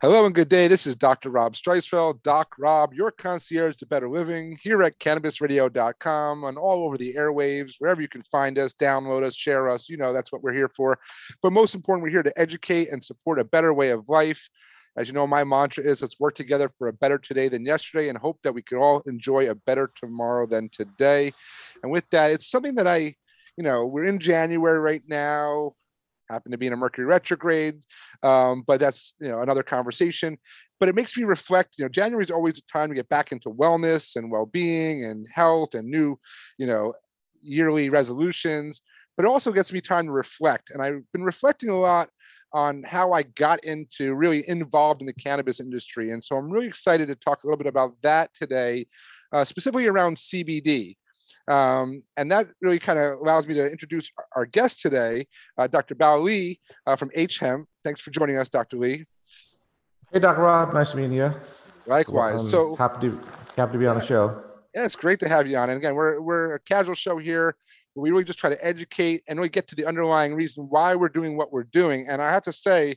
Hello and good day. This is Dr. Rob Streisfeld, Doc Rob, your concierge to better living here at cannabisradio.com and all over the airwaves, wherever you can find us, download us, share us. You know, that's what we're here for. But most important, we're here to educate and support a better way of life. As you know, my mantra is let's work together for a better today than yesterday and hope that we can all enjoy a better tomorrow than today. And with that, it's something that I, you know, we're in January right now happen to be in a Mercury retrograde, um, but that's you know another conversation. But it makes me reflect. You know, January is always a time to get back into wellness and well-being and health and new, you know, yearly resolutions. But it also gets me time to reflect, and I've been reflecting a lot on how I got into really involved in the cannabis industry. And so I'm really excited to talk a little bit about that today, uh, specifically around CBD. Um, and that really kind of allows me to introduce our guest today, uh, Dr. Bao Le uh, from H Hemp. Thanks for joining us, Dr. Le. Hey, Dr. Rob. Nice to meet you. Likewise. Um, so happy to happy to be on the show. Yeah, it's great to have you on. And again, we're we're a casual show here. We really just try to educate and really get to the underlying reason why we're doing what we're doing. And I have to say,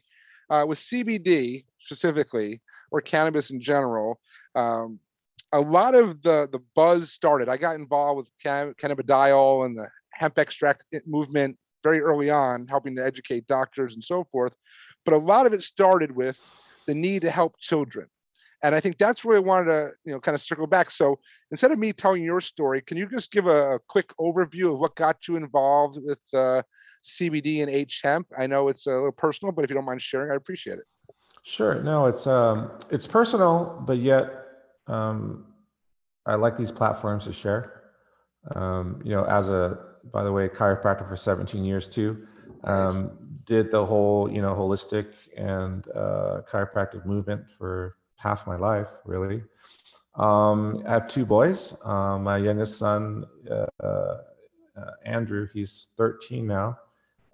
uh, with CBD specifically, or cannabis in general, um, a lot of the the buzz started. I got involved with can, cannabidiol and the hemp extract movement very early on, helping to educate doctors and so forth. But a lot of it started with the need to help children. And I think that's where I wanted to, you know, kind of circle back. So instead of me telling your story, can you just give a, a quick overview of what got you involved with uh, CBD and H hemp? I know it's a little personal, but if you don't mind sharing, I appreciate it. Sure. No, it's um, it's personal, but yet um, I like these platforms to share. Um, you know, as a by the way, chiropractor for 17 years too. Um, did the whole you know holistic and uh, chiropractic movement for half my life, really. Um, I have two boys. Um, my youngest son, uh, uh, Andrew, he's 13 now,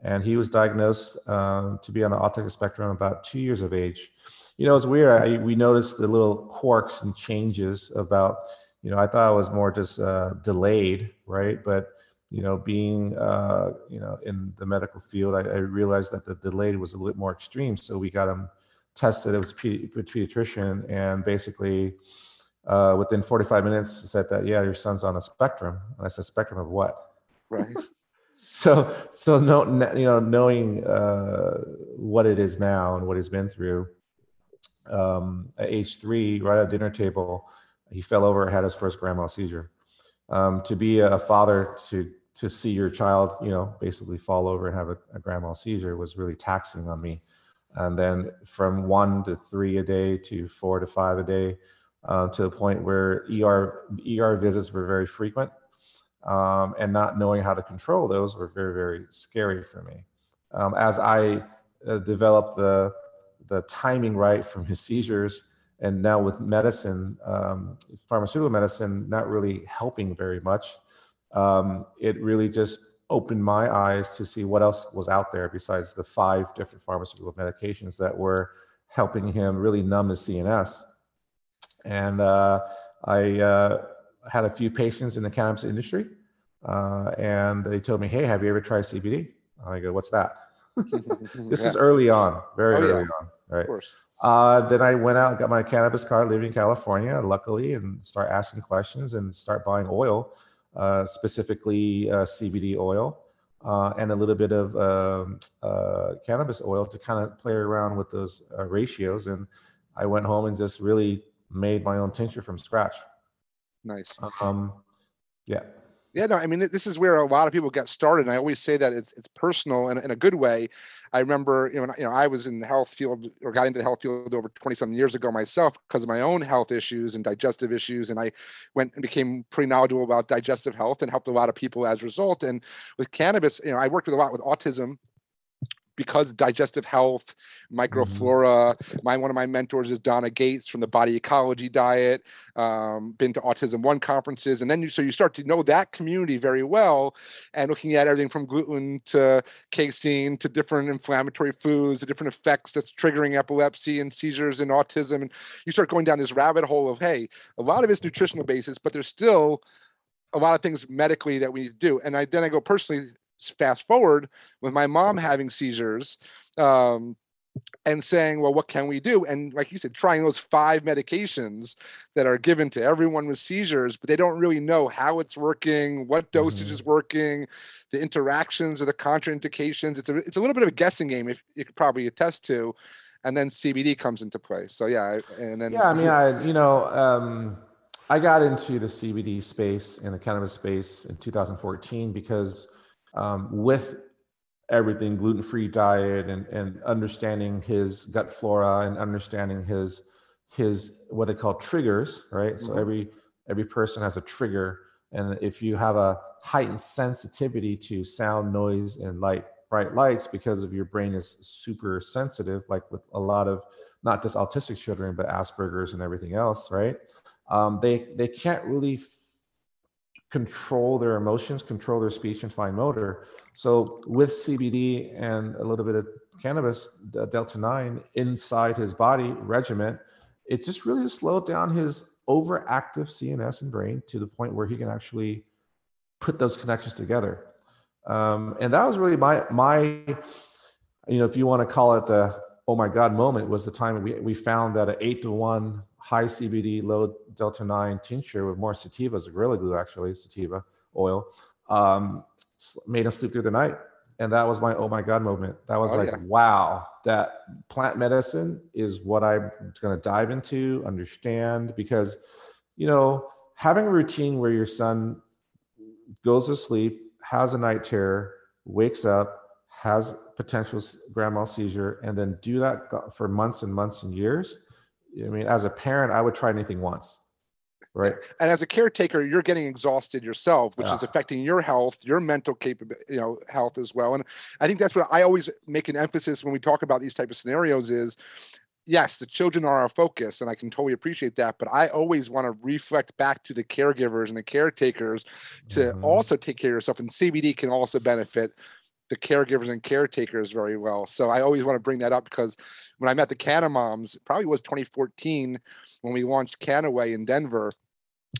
and he was diagnosed um, to be on the autism spectrum about two years of age. You know, it's weird. I, we noticed the little quirks and changes about. You know, I thought it was more just uh, delayed, right? But you know, being uh, you know in the medical field, I, I, realized that the delay was a little more extreme. So we got him tested. It was pedi- pediatrician, and basically uh, within 45 minutes said that yeah, your son's on a spectrum. And I said, spectrum of what? Right. so so no, you know, knowing uh, what it is now and what he's been through. Um, at age three, right at dinner table, he fell over and had his first grand mal seizure. Um, to be a father to to see your child, you know, basically fall over and have a, a seizure was really taxing on me and then from one to three a day to four to five a day uh, to the point where ER ER visits were very frequent, um, and not knowing how to control those were very very scary for me. Um, as I uh, developed the the timing right from his seizures, and now with medicine, um, pharmaceutical medicine not really helping very much, um, it really just opened my eyes to see what else was out there besides the five different pharmaceutical medications that were helping him really numb his CNS. And uh, I uh, had a few patients in the cannabis industry, uh, and they told me, "Hey, have you ever tried CBD?" I go, "What's that?" this yeah. is early on, very oh, early yeah. on, right? Uh, then I went out, got my cannabis card, living in California, luckily, and start asking questions and start buying oil uh, specifically uh, CBD oil, uh, and a little bit of um, uh, cannabis oil to kind of play around with those uh, ratios. And I went home and just really made my own tincture from scratch. Nice. Um, yeah. Yeah no i mean this is where a lot of people get started and i always say that it's it's personal and in a good way. I remember you know, you know i was in the health field or got into the health field over 20 something years ago myself because of my own health issues and digestive issues and i went and became pretty knowledgeable about digestive health and helped a lot of people as a result. And with cannabis you know i worked with a lot with autism because digestive health, microflora. Mm-hmm. My one of my mentors is Donna Gates from the Body Ecology Diet. Um, been to Autism One conferences, and then you so you start to know that community very well, and looking at everything from gluten to casein to different inflammatory foods, the different effects that's triggering epilepsy and seizures and autism, and you start going down this rabbit hole of hey, a lot of it's nutritional basis, but there's still a lot of things medically that we need to do. And I then I go personally fast forward with my mom having seizures um, and saying, well, what can we do? And like you said, trying those five medications that are given to everyone with seizures, but they don't really know how it's working, what dosage mm-hmm. is working, the interactions or the contraindications. It's a it's a little bit of a guessing game, if you could probably attest to. And then CBD comes into play. So yeah, and then yeah, I mean, I you know. Um I got into the CBD space and the cannabis space in 2014 because um, with everything gluten-free diet and, and understanding his gut flora and understanding his his what they call triggers, right? Mm-hmm. So every every person has a trigger, and if you have a heightened sensitivity to sound, noise, and light, bright lights because of your brain is super sensitive, like with a lot of not just autistic children but Asperger's and everything else, right? um, they they can't really control their emotions, control their speech and fine motor. So with CBD and a little bit of cannabis, Delta Nine inside his body regimen, it just really slowed down his overactive CNS and brain to the point where he can actually put those connections together. Um, and that was really my my, you know, if you want to call it the oh my god moment, was the time we we found that an eight to one high CBD, low delta 9 tincture with more sativa as a gorilla glue, actually, sativa oil, um, made him sleep through the night. And that was my oh my God moment. That was oh, like, yeah. wow, that plant medicine is what I'm going to dive into, understand, because, you know, having a routine where your son goes to sleep, has a night terror, wakes up, has potential grand mal seizure, and then do that for months and months and years I mean, as a parent, I would try anything once. Right. And as a caretaker, you're getting exhausted yourself, which yeah. is affecting your health, your mental capability, you know, health as well. And I think that's what I always make an emphasis when we talk about these type of scenarios is yes, the children are our focus, and I can totally appreciate that. But I always want to reflect back to the caregivers and the caretakers to mm-hmm. also take care of yourself. And CBD can also benefit the caregivers and caretakers very well. So I always want to bring that up because when I met the Canna Moms, probably was 2014 when we launched Kannaway in Denver.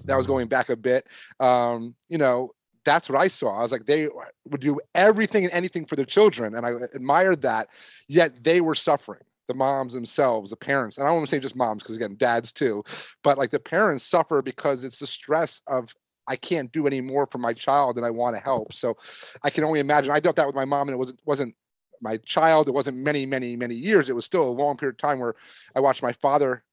That was going back a bit. Um, you know, that's what I saw. I was like, they would do everything and anything for their children, and I admired that. Yet they were suffering. The moms themselves, the parents, and I don't want to say just moms because again, dads too, but like the parents suffer because it's the stress of I can't do any more for my child and I want to help. So I can only imagine. I dealt that with my mom and it wasn't wasn't my child. It wasn't many, many, many years. It was still a long period of time where I watched my father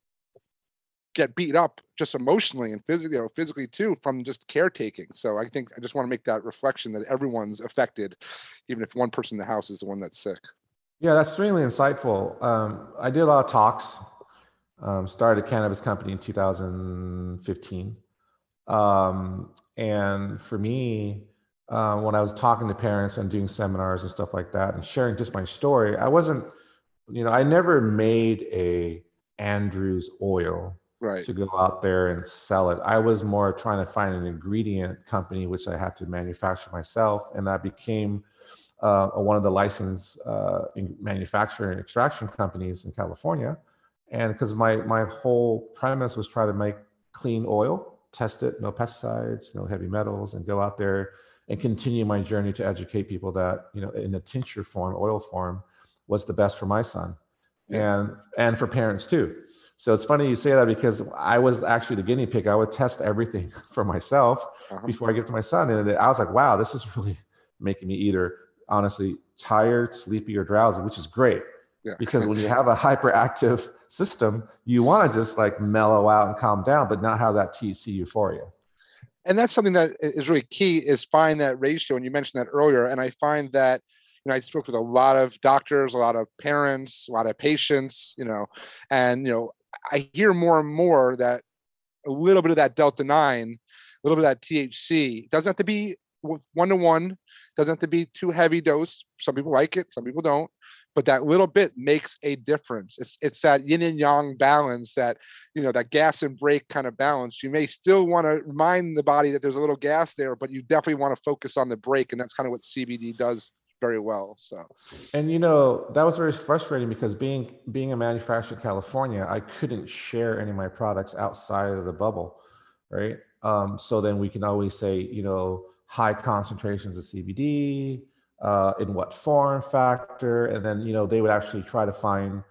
get beat up just emotionally and physically, you know, physically too, from just caretaking. So I think I just want to make that reflection that everyone's affected, even if one person in the house is the one that's sick. Yeah, that's extremely insightful. Um, I did a lot of talks. Um, started a cannabis company in 2015 um, and for me, uh, when I was talking to parents and doing seminars and stuff like that and sharing just my story, I wasn't, you know, I never made a Andrews oil right. to go out there and sell it. I was more trying to find an ingredient company which I had to manufacture myself, and that became uh, one of the licensed uh, manufacturing and extraction companies in California. And because my my whole premise was try to make clean oil test it, no pesticides, no heavy metals, and go out there and continue my journey to educate people that, you know, in the tincture form, oil form, was the best for my son. Yeah. And and for parents too. So it's funny you say that because I was actually the guinea pig. I would test everything for myself uh-huh. before I give it to my son. And I was like, wow, this is really making me either honestly tired, sleepy, or drowsy, which is great. Yeah. Because when you have a hyperactive system, you want to just like mellow out and calm down, but not have that THC euphoria. And that's something that is really key is find that ratio. And you mentioned that earlier. And I find that, you know, I spoke with a lot of doctors, a lot of parents, a lot of patients, you know, and, you know, I hear more and more that a little bit of that Delta 9, a little bit of that THC doesn't have to be one to one, doesn't have to be too heavy dose. Some people like it, some people don't but that little bit makes a difference. It's it's that yin and yang balance that you know that gas and brake kind of balance. You may still want to remind the body that there's a little gas there, but you definitely want to focus on the brake, and that's kind of what CBD does very well. So, and you know that was very frustrating because being being a manufacturer in California, I couldn't share any of my products outside of the bubble, right? Um, so then we can always say, you know, high concentrations of CBD, uh, in what form factor, and then you know they would actually try to find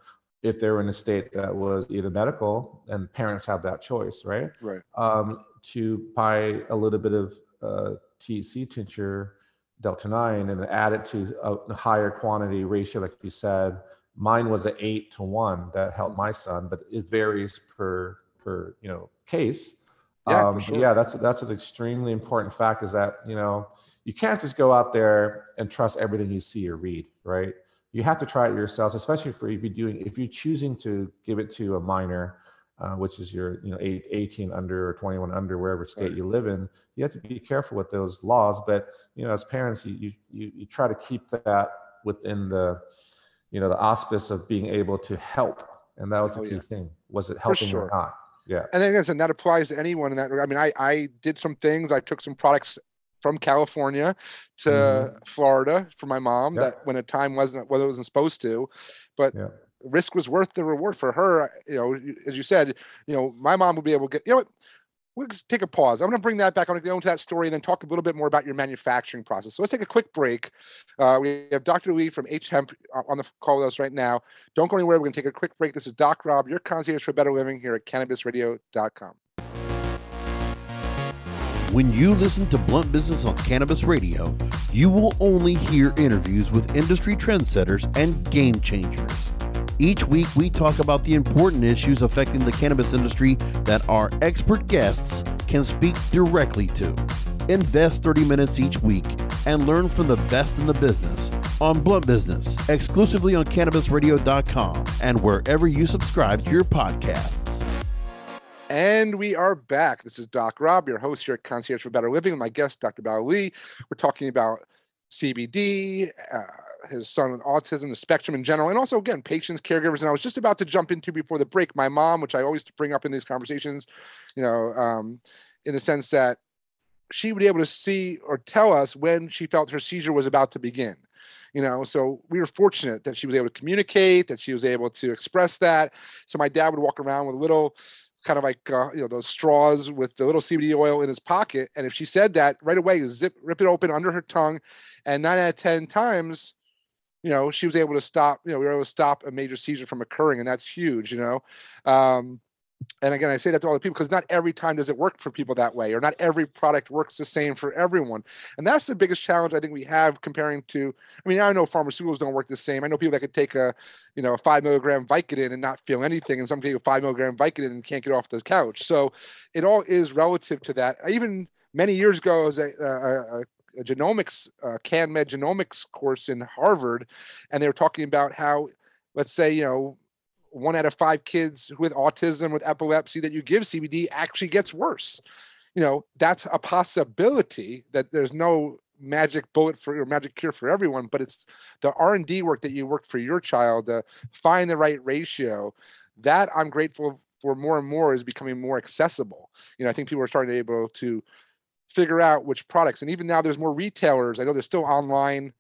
if they were in a state that was either medical, and parents have that choice, right? Right. Um, to buy a little bit of uh, THC tincture, delta nine, and then add it to a higher quantity ratio, like you said. Mine was an eight to one that helped my son, but it varies per per you know case. Yeah, um, sure. yeah, that's that's an extremely important fact. Is that you know you can't just go out there and trust everything you see or read, right? You have to try it yourselves, especially for if you're doing if you're choosing to give it to a minor, uh, which is your you know 18 under or 21 under wherever state right. you live in. You have to be careful with those laws, but you know as parents, you you you try to keep that within the you know the auspice of being able to help, and that was the oh, key yeah. thing. Was it helping sure. or not? Yeah. And then and that applies to anyone in that. I mean, I I did some things. I took some products from California to mm-hmm. Florida for my mom. Yep. That when a time wasn't whether it wasn't supposed to, but yep. risk was worth the reward for her. You know, as you said, you know, my mom would be able to get. You know what? We'll take a pause. I'm going to bring that back. I'm going to go into that story and then talk a little bit more about your manufacturing process. So let's take a quick break. Uh, we have Dr. Le from H Hemp uh, on the call with us right now. Don't go anywhere. We're going to take a quick break. This is Doc Rob, your concierge for better living here at CannabisRadio.com. When you listen to Blunt Business on Cannabis Radio, you will only hear interviews with industry trendsetters and game changers. Each week, we talk about the important issues affecting the cannabis industry that our expert guests can speak directly to. Invest 30 minutes each week and learn from the best in the business on Blunt Business, exclusively on CannabisRadio.com and wherever you subscribe to your podcasts. And we are back. This is Doc Rob, your host here at Concierge for Better Living. My guest, Dr. Bao Le. We're talking about CBD, uh, his son with autism, the spectrum in general, and also, again, patients, caregivers. And I was just about to jump into before the break, my mom, which I always bring up in these conversations, you know, um, in the sense that she would be able to see or tell us when she felt her seizure was about to begin you know so we were fortunate that she was able to communicate that she was able to express that so my dad would walk around with a little kind of like uh, you know those straws with the little CBD oil in his pocket. And if she said that right away, zip rip it open under her tongue, and nine out of ten times, you know, she was able to stop. You know, we were able to stop a major seizure from occurring, and that's huge. You know, um, and again, I say that to all the people because not every time does it work for people that way, or not every product works the same for everyone. And that's the biggest challenge I think we have comparing to. I mean, I know pharmaceuticals don't work the same. I know people that could take a, you know, a five milligram Vicodin and not feel anything, and some take a five milligram Vicodin and can't get off the couch. So it all is relative to that. Even many years ago, as a, a, a genomics, uh, CanMed genomics course in Harvard, and they were talking about how, let's say, you know, one out of five kids with autism with epilepsy that you give CBD actually gets worse. You know, that's a possibility that there's no magic bullet for or magic cure for everyone, but it's the R&D work that you work for your child to find the right ratio. That I'm grateful for more and more is becoming more accessible. You know, I think people are starting to be able to figure out which products and even now there's more retailers. I know there's still online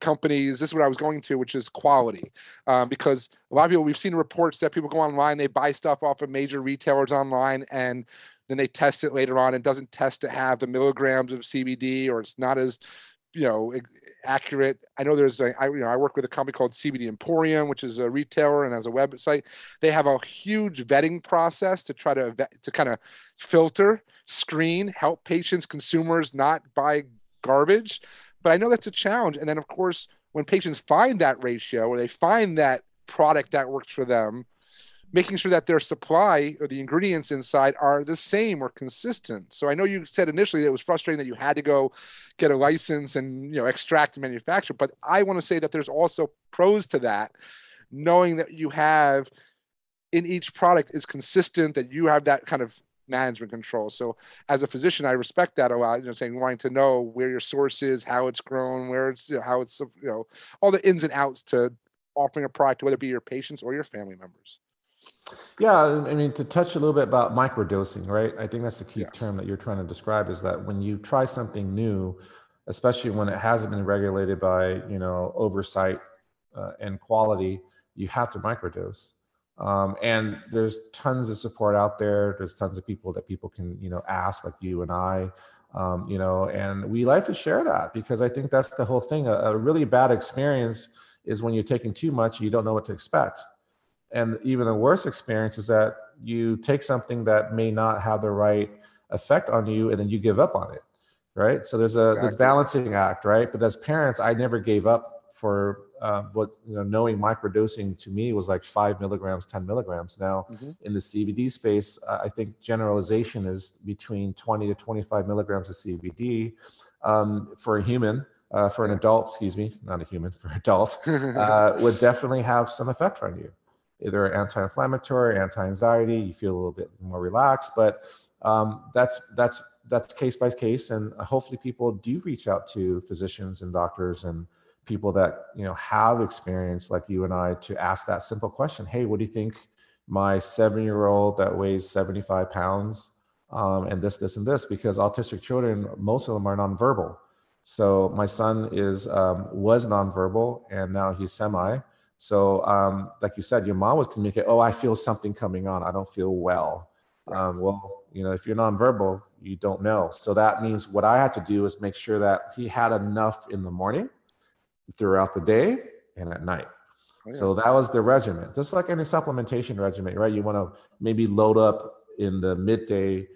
companies. This is what I was going to, which is quality, um, because a lot of people we've seen reports that people go online, they buy stuff off of major retailers online, and then they test it later on and doesn't test to have the milligrams of CBD or it's not as you know accurate. I know there's a I you know I work with a company called CBD Emporium, which is a retailer and has a website. They have a huge vetting process to try to to kind of filter, screen, help patients, consumers not buy garbage. But I know that's a challenge. And then, of course, when patients find that ratio or they find that product that works for them, making sure that their supply or the ingredients inside are the same or consistent. So I know you said initially that it was frustrating that you had to go get a license and you know extract and manufacture, but I want to say that there's also pros to that, knowing that you have in each product is consistent, that you have that kind of management control. So as a physician, I respect that a lot. You know, saying wanting to know where your source is, how it's grown, where it's you know, how it's you know all the ins and outs to offering a product to whether it be your patients or your family members. Yeah, I mean, to touch a little bit about microdosing, right? I think that's the key term that you're trying to describe is that when you try something new, especially when it hasn't been regulated by, you know, oversight uh, and quality, you have to microdose. Um, and there's tons of support out there. There's tons of people that people can, you know, ask, like you and I, um, you know, and we like to share that because I think that's the whole thing. A, a really bad experience is when you're taking too much, you don't know what to expect. And even the worst experience is that you take something that may not have the right effect on you and then you give up on it. Right. So there's a exactly. balancing act, right? But as parents, I never gave up for uh, what you know, knowing microdosing to me was like five milligrams, 10 milligrams. Now, mm-hmm. in the CBD space, uh, I think generalization is between 20 to 25 milligrams of CBD um, for a human. Uh, for an adult, excuse me, not a human, for adult, uh, would definitely have some effect on you either anti-inflammatory, anti-anxiety. You feel a little bit more relaxed, but um, that's that's that's case by case, and hopefully people do reach out to physicians and doctors and people that you know have experience like you and I to ask that simple question. Hey, what do you think? My seven-year-old that weighs 75 pounds um, and this, this, and this, because autistic children, most of them are nonverbal. So my son is um, was nonverbal and now he's semi so, um, like you said, your mom would communicate, "Oh, I feel something coming on. I don't feel well." Um, well, you know, if you're nonverbal, you don't know. So that means what I had to do is make sure that he had enough in the morning, throughout the day, and at night. Oh, yeah. So that was the regimen, just like any supplementation regimen, right? You want to maybe load up in the midday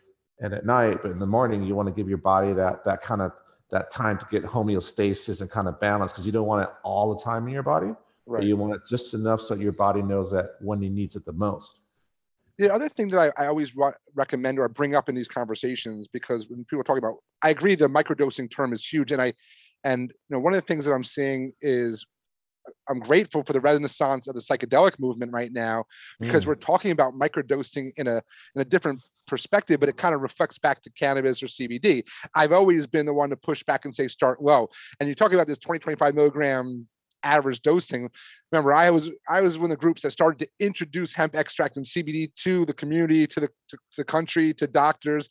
and at night, but in the morning you want to give your body that that kind of that time to get homeostasis and kind of balance because you don't want it all the time in your body. Right. you want it just enough so your body knows that when he needs it the most. The other thing that I, I always re- recommend or bring up in these conversations, because when people talk about, I agree the microdosing term is huge, and I, and you know, one of the things that I'm seeing is I'm grateful for the renaissance of the psychedelic movement right now because mm. we're talking about microdosing in a in a different perspective, but it kind of reflects back to cannabis or CBD. I've always been the one to push back and say start low. And you're talking about this 20, 25 milligram average dosing. Remember, I was I was one of the groups that started to introduce hemp extract and CBD to the community, to the to the country, to doctors,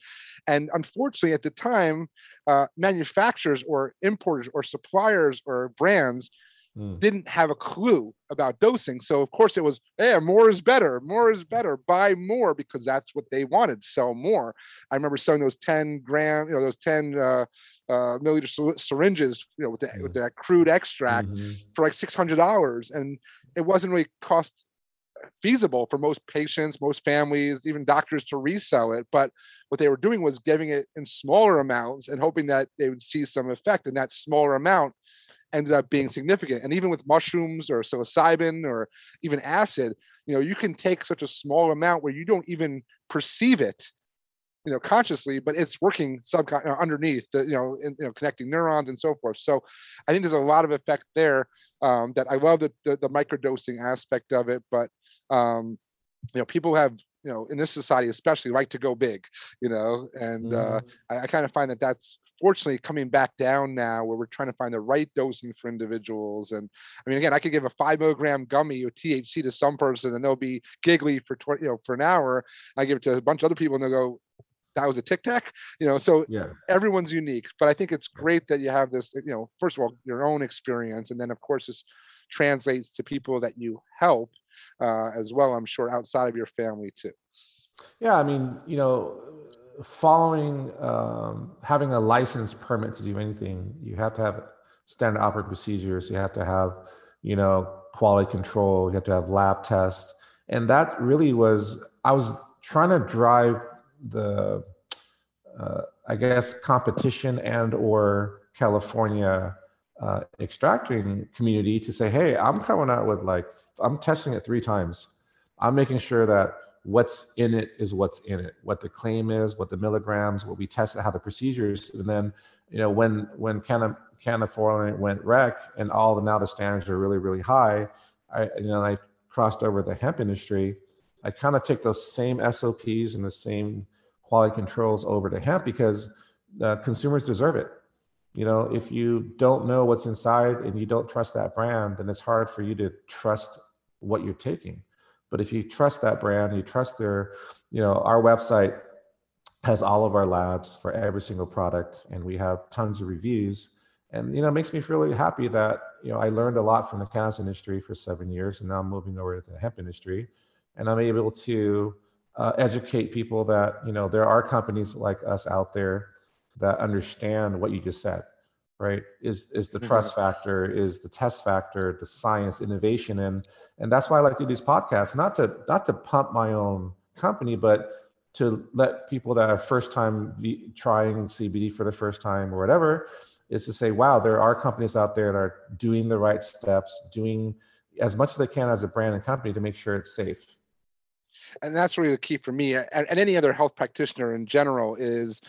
and unfortunately, at the time, uh, manufacturers or importers or suppliers or brands mm. didn't have a clue about dosing. So of course it was, yeah, more is better, more is better, buy more because that's what they wanted, sell more. I remember selling those 10 gram, you know, those 10 uh, uh, milliliter syringes, you know, with, the, mm. with that crude extract mm-hmm. for like $600. And it wasn't really cost feasible for most patients, most families, even doctors to resell it. But what they were doing was giving it in smaller amounts and hoping that they would see some effect. And that smaller amount ended up being significant. And even with mushrooms or psilocybin or even acid, you know, you can take such a small amount where you don't even perceive it, you know, consciously, but it's working subcon uh, underneath the, you know, in, you know, connecting neurons and so forth. So I think there's a lot of effect there um, that I love the, the, the microdosing aspect of it, but um, you know, people have you know in this society especially like to go big you know and uh, mm-hmm. I, I kind of find that that's fortunately coming back down now where we're trying to find the right dosing for individuals. And I mean, again, I could give a five milligram gummy or THC to some person and they'll be giggly for 20, you know, for an hour. I give it to a bunch of other people and they'll go, that was a tic tac, you know. So yeah. everyone's unique, but I think it's great that you have this, you know, first of all, your own experience, and then of course this translates to people that you help uh, as well. I'm sure outside of your family too. Yeah, I mean, you know, following um, having a license permit to do anything, you have to have standard operating procedures. You have to have, you know, quality control. You have to have lab tests, and that really was I was trying to drive the, uh, I guess, competition and or California uh, extracting community to say, hey, I'm coming out with like I'm testing it three times. I'm making sure that what's in it is what's in it, what the claim is, what the milligrams, what we tested, how the procedures, and then you know when when Canna California went rec and all the now the standards are really really high. I you know I crossed over the hemp industry. I kind of took those same SOPs and the same quality controls over to hemp because uh, consumers deserve it. You know, if you don't know what's inside and you don't trust that brand, then it's hard for you to trust what you're taking. But if you trust that brand, you trust their, you know, our website has all of our labs for every single product, and we have tons of reviews. And you know, it makes me really happy that you know I learned a lot from the cannabis industry for seven years, and now I'm moving over to the hemp industry, and I'm able to uh, educate people that you know there are companies like us out there that understand what you just said right is is the mm-hmm. trust factor is the test factor the science innovation and and that's why i like to do these podcasts not to not to pump my own company but to let people that are first time v- trying cbd for the first time or whatever is to say wow there are companies out there that are doing the right steps doing as much as they can as a brand and company to make sure it's safe and that's really the key for me and, and any other health practitioner in general is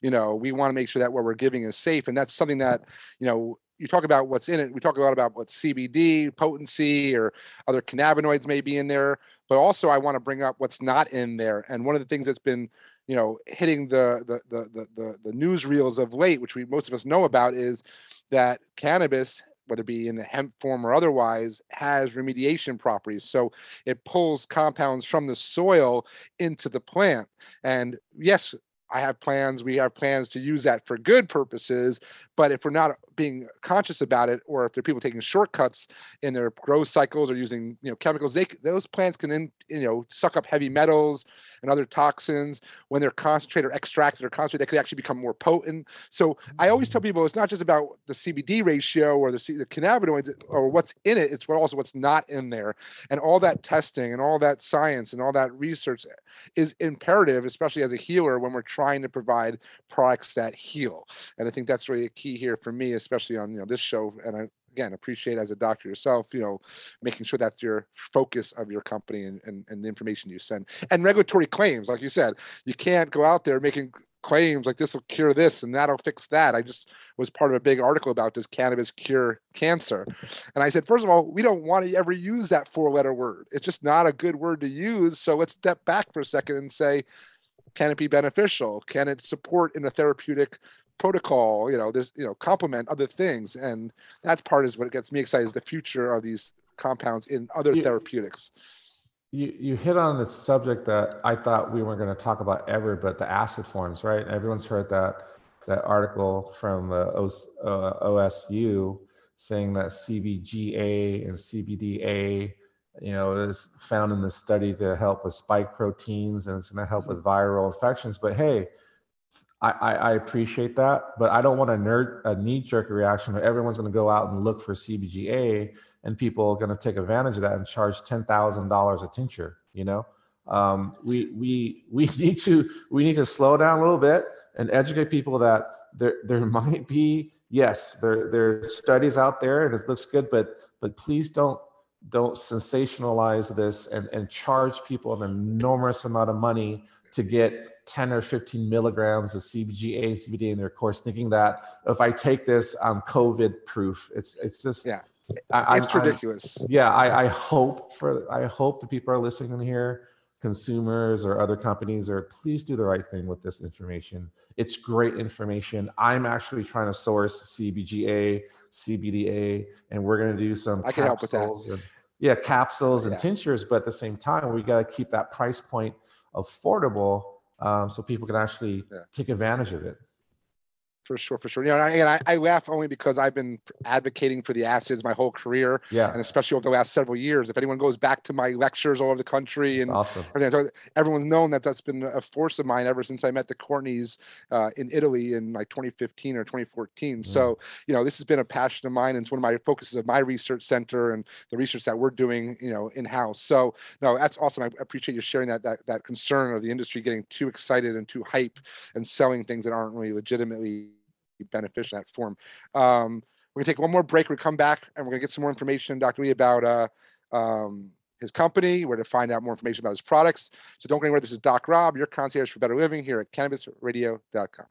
you know we want to make sure that what we're giving is safe and that's something that you know you talk about what's in it we talk a lot about what cbd potency or other cannabinoids may be in there but also i want to bring up what's not in there and one of the things that's been you know hitting the the the the, the, the news reels of late which we most of us know about is that cannabis whether it be in the hemp form or otherwise, has remediation properties. So it pulls compounds from the soil into the plant. And yes, I have plans, we have plans to use that for good purposes. But if we're not being conscious about it, or if there are people taking shortcuts in their growth cycles or using you know chemicals, they those plants can in, you know suck up heavy metals and other toxins when they're concentrated or extracted or concentrated. They could actually become more potent. So I always tell people it's not just about the CBD ratio or the, the cannabinoids or what's in it. It's also what's not in there, and all that testing and all that science and all that research is imperative, especially as a healer when we're trying to provide products that heal. And I think that's really a key here for me, especially on you know this show. And I again appreciate as a doctor yourself, you know, making sure that's your focus of your company and, and, and the information you send. And regulatory claims, like you said, you can't go out there making claims like this will cure this and that'll fix that. I just was part of a big article about does cannabis cure cancer? And I said, first of all, we don't want to ever use that four letter word. It's just not a good word to use. So let's step back for a second and say, can it be beneficial? Can it support in a therapeutic protocol? You know, there's you know complement other things, and that part is what gets me excited is the future of these compounds in other you, therapeutics. You you hit on the subject that I thought we weren't going to talk about ever, but the acid forms, right? Everyone's heard that that article from uh, OS, uh, OSU saying that CBGA and CBDA you know, is found in the study to help with spike proteins and it's going to help with viral infections. But hey, I, I, appreciate that, but I don't want a nerd a knee jerk reaction where everyone's going to go out and look for CBGA and people are going to take advantage of that and charge ten thousand dollars a tincture. You know, um, we we we need to we need to slow down a little bit and educate people that there there might be yes there there are studies out there and it looks good, but but please don't don't sensationalize this and, and charge people an enormous amount of money to get 10 or 15 milligrams of CBGA and CBD in their course, thinking that if I take this, I'm COVID proof. It's it's just yeah, I, it's I, ridiculous. I, yeah, I, I hope for I hope the people are listening in here, consumers or other companies, or please do the right thing with this information. It's great information. I'm actually trying to source CBGA, CBDA, and we're going to do some I can help with that. And, yeah, capsules and yeah. tinctures, but at the same time, we got to keep that price point affordable um, so people can actually yeah. take advantage of it for sure, for sure. You know, and I, I, laugh only because I've been advocating for the acids my whole career, yeah, and especially over the last several years. If anyone goes back to my lectures all over the country, that's and awesome. everyone's known that that's been a force of mine ever since I met the Courtneys uh, in Italy in like 2015 or 2014. Mm. So, you know, this has been a passion of mine, and it's one of my focuses of my research center and the research that we're doing, you know, in house. So, no, that's awesome. I appreciate you sharing that that that concern of the industry getting too excited and too hype and selling things that aren't really legitimately beneficial in that form. Um, we're gonna take one more break. We're come back and we're gonna get some more information, Dr. Le, about uh, um, his company, where to find out more information about his products. So don't go anywhere. This is Doc Rob, your concierge for better living here at cannabisradio.com.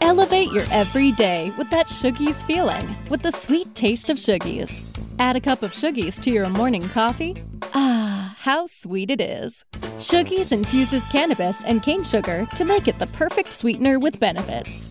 Elevate your everyday with that Shoogies feeling, with the sweet taste of Shoogies. Add a cup of Shoogies to your morning coffee. Ah, how sweet it is. Shoogies infuses cannabis and cane sugar to make it the perfect sweetener with benefits.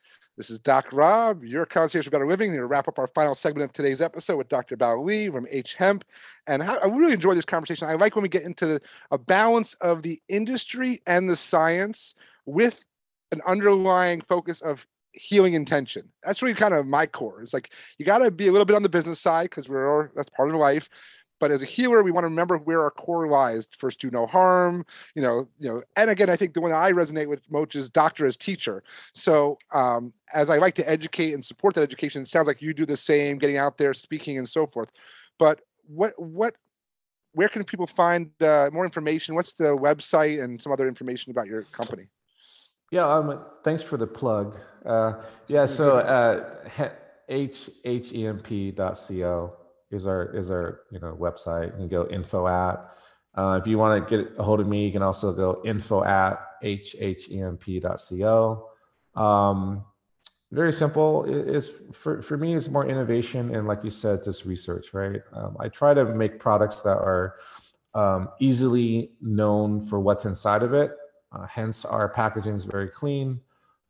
This is Doc Rob, your concierge for better living. To wrap up our final segment of today's episode with Dr. Bao Le from H Hemp. And I really enjoy this conversation. I like when we get into the, a balance of the industry and the science with an underlying focus of healing intention. That's really kind of my core. It's like you got to be a little bit on the business side because we're that's part of life. But as a healer, we want to remember where our core lies. First, do no harm. You know, you know. And again, I think the one I resonate with most is doctor as teacher. So, um, as I like to educate and support that education, it sounds like you do the same, getting out there, speaking, and so forth. But what what where can people find uh, more information? What's the website and some other information about your company? Yeah, um, thanks for the plug. Uh, yeah, so uh, hhemp.co is our is our you know website. You can go info at. Uh, if you want to get a hold of me, you can also go info at hhemp.co. Um, very simple. Is for for me, it's more innovation and, like you said, just research. Right. Um, I try to make products that are um, easily known for what's inside of it. Uh, hence, our packaging is very clean.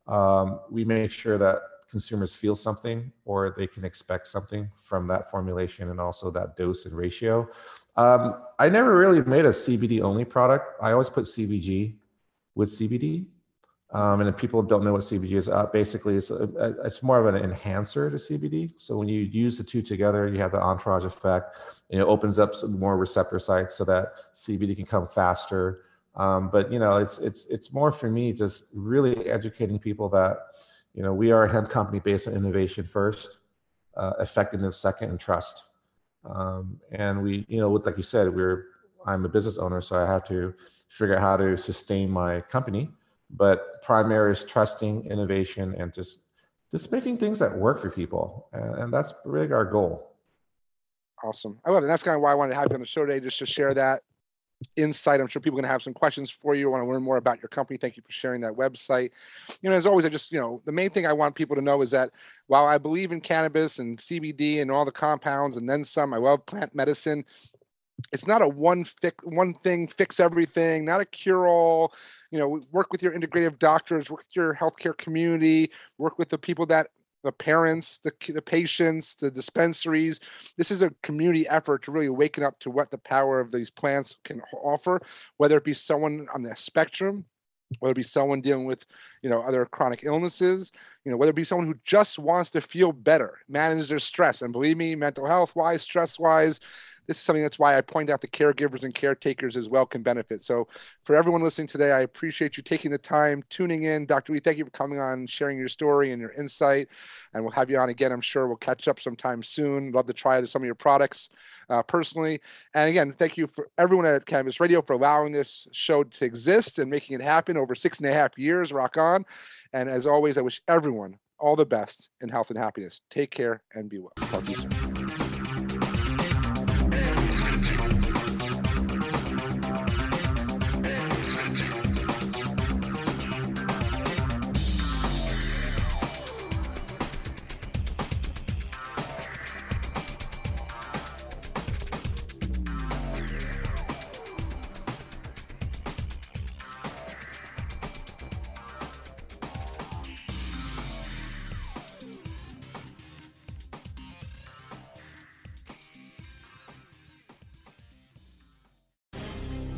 Um, we make sure that consumers feel something or they can expect something from that formulation and also that dose and ratio. Um, I never really made a CBD only product. I always put CBG with CBD. Um, and if people don't know what CBG is, uh, basically it's, a, it's more of an enhancer to CBD. So when you use the two together, you have the entourage effect and it opens up some more receptor sites so that CBD can come faster. Um, but you know, it's it's it's more for me just really educating people that you know, we are a hemp company based on innovation first, uh, effectiveness second, and trust. Um, and we, you know, with like you said, we're I'm a business owner, so I have to figure out how to sustain my company. But primary is trusting innovation and just just making things that work for people, and, and that's really our goal. Awesome. I love it. That's kind of why I wanted to have you on the show today, just to share that insight. I'm sure people are going to have some questions for you. Want to learn more about your company. Thank you for sharing that website. You know, as always, I just, you know, the main thing I want people to know is that while I believe in cannabis and CBD and all the compounds and then some, I love plant medicine. It's not a one fix, one thing fix everything, not a cure all. You know, work with your integrative doctors, work with your healthcare community, work with the people that the parents, the, the patients, the dispensaries. This is a community effort to really waken up to what the power of these plants can offer, whether it be someone on the spectrum, whether it be someone dealing with, you know, other chronic illnesses, you know, whether it be someone who just wants to feel better, manage their stress. And believe me, mental health wise, stress wise, this is something that's why I point out the caregivers and caretakers as well can benefit. So, for everyone listening today, I appreciate you taking the time, tuning in. Dr. Le, thank you for coming on, sharing your story and your insight. And we'll have you on again. I'm sure we'll catch up sometime soon. Love to try some of your products uh, personally. And again, thank you for everyone at Cannabis Radio for allowing this show to exist and making it happen over six and a half years. Rock on. And as always, I wish everyone all the best in health and happiness. Take care and be well. Talk to you soon.